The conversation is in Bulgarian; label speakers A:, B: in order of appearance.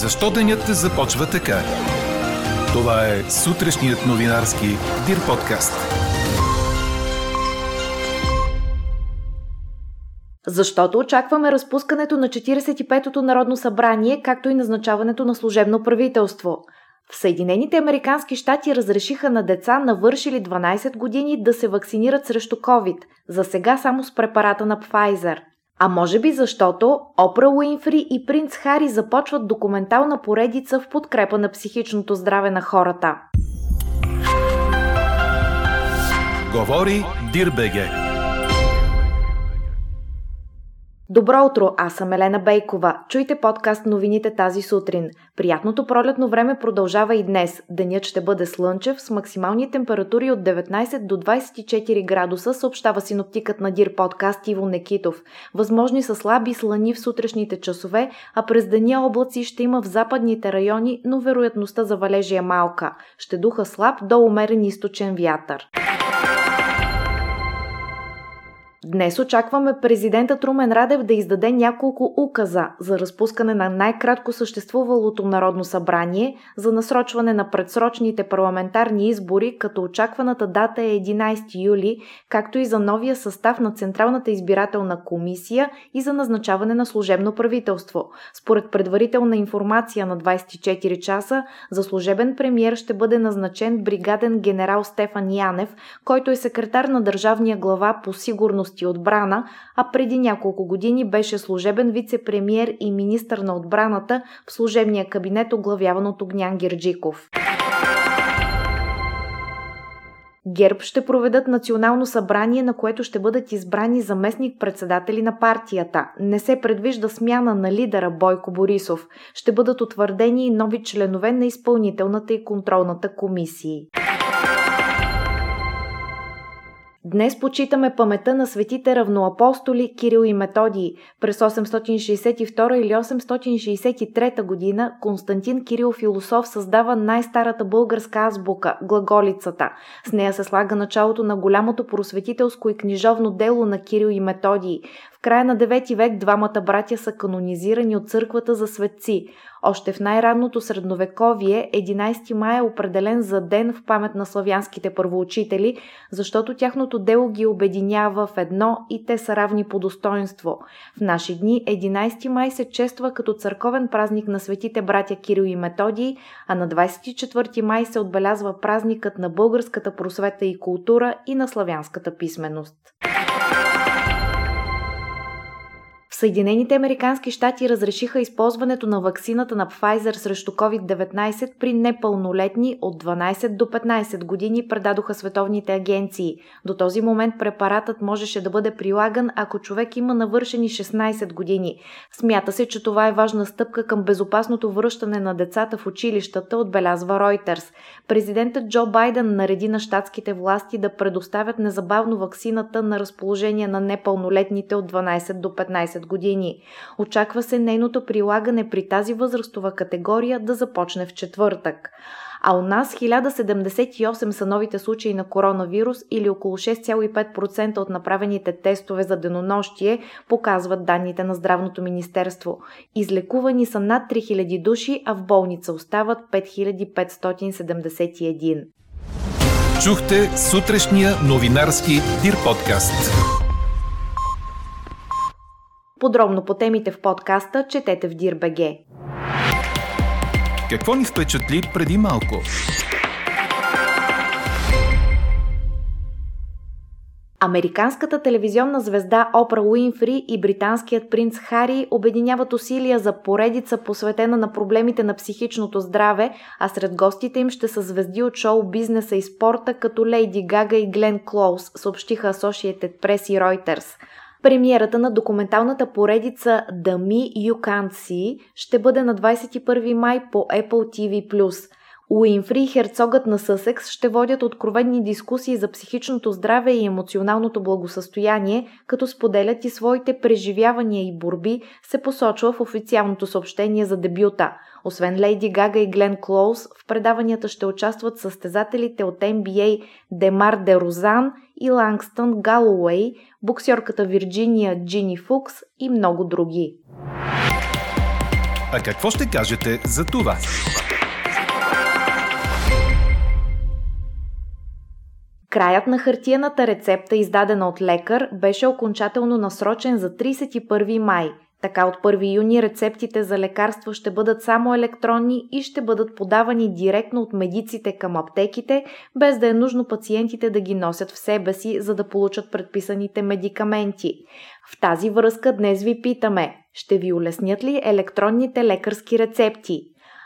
A: Защо денят започва така? Това е сутрешният новинарски Дир подкаст.
B: Защото очакваме разпускането на 45-то Народно събрание, както и назначаването на служебно правителство. В Съединените Американски щати разрешиха на деца, навършили 12 години, да се вакцинират срещу COVID, за сега само с препарата на Pfizer – а може би защото Опра Уинфри и принц Хари започват документална поредица в подкрепа на психичното здраве на хората.
A: Говори Дирбеге.
B: Добро утро, аз съм Елена Бейкова. Чуйте подкаст новините тази сутрин. Приятното пролетно време продължава и днес. Денят ще бъде слънчев с максимални температури от 19 до 24 градуса, съобщава синоптикът на Дир подкаст Иво Некитов. Възможни са слаби слани в сутрешните часове, а през деня облаци ще има в западните райони, но вероятността за валежи е малка. Ще духа слаб до умерен източен вятър. Днес очакваме президента Трумен Радев да издаде няколко указа за разпускане на най-кратко съществувалото Народно събрание, за насрочване на предсрочните парламентарни избори, като очакваната дата е 11 юли, както и за новия състав на Централната избирателна комисия и за назначаване на служебно правителство. Според предварителна информация на 24 часа, за служебен премьер ще бъде назначен бригаден генерал Стефан Янев, който е секретар на държавния глава по сигурност сигурност и отбрана, а преди няколко години беше служебен вице-премьер и министър на отбраната в служебния кабинет, оглавяван от Огнян Герджиков. ГЕРБ ще проведат национално събрание, на което ще бъдат избрани заместник-председатели на партията. Не се предвижда смяна на лидера Бойко Борисов. Ще бъдат утвърдени и нови членове на изпълнителната и контролната комисии. Днес почитаме памета на светите равноапостоли Кирил и Методий. През 862 или 863 година Константин Кирил Философ създава най-старата българска азбука – глаголицата. С нея се слага началото на голямото просветителско и книжовно дело на Кирил и Методий края на 9 век двамата братя са канонизирани от църквата за светци. Още в най-ранното средновековие 11 май е определен за ден в памет на славянските първоучители, защото тяхното дело ги обединява в едно и те са равни по достоинство. В наши дни 11 май се чества като църковен празник на светите братя Кирил и Методий, а на 24 май се отбелязва празникът на българската просвета и култура и на славянската писменост. Съединените американски щати разрешиха използването на ваксината на Pfizer срещу COVID-19 при непълнолетни от 12 до 15 години, предадоха световните агенции. До този момент препаратът можеше да бъде прилаган, ако човек има навършени 16 години. Смята се, че това е важна стъпка към безопасното връщане на децата в училищата, отбелязва Reuters. Президентът Джо Байден нареди на щатските власти да предоставят незабавно ваксината на разположение на непълнолетните от 12 до 15 години години. Очаква се нейното прилагане при тази възрастова категория да започне в четвъртък а у нас 1078 са новите случаи на коронавирус или около 6,5% от направените тестове за денонощие, показват данните на Здравното министерство. Излекувани са над 3000 души, а в болница остават 5571.
A: Чухте сутрешния новинарски Дир подкаст.
B: Подробно по темите в подкаста четете в Дирбеге.
A: Какво ни впечатли преди малко?
B: Американската телевизионна звезда Опра Уинфри и британският принц Хари обединяват усилия за поредица посветена на проблемите на психичното здраве, а сред гостите им ще са звезди от шоу бизнеса и спорта като Лейди Гага и Глен Клоус, съобщиха Associated Press и Reuters. Премиерата на документалната поредица The Me You Can't See ще бъде на 21 май по Apple TV+. Уинфри и херцогът на Съсекс ще водят откровенни дискусии за психичното здраве и емоционалното благосъстояние, като споделят и своите преживявания и борби, се посочва в официалното съобщение за дебюта. Освен Лейди Гага и Глен Клоус, в предаванията ще участват състезателите от NBA Демар Де Розан и Лангстън Галуей, боксерката Вирджиния Джини Фукс и много други.
A: А какво ще кажете за това?
B: Краят на хартияната рецепта, издадена от лекар, беше окончателно насрочен за 31 май. Така от 1 юни рецептите за лекарства ще бъдат само електронни и ще бъдат подавани директно от медиците към аптеките, без да е нужно пациентите да ги носят в себе си, за да получат предписаните медикаменти. В тази връзка днес ви питаме, ще ви улеснят ли електронните лекарски рецепти?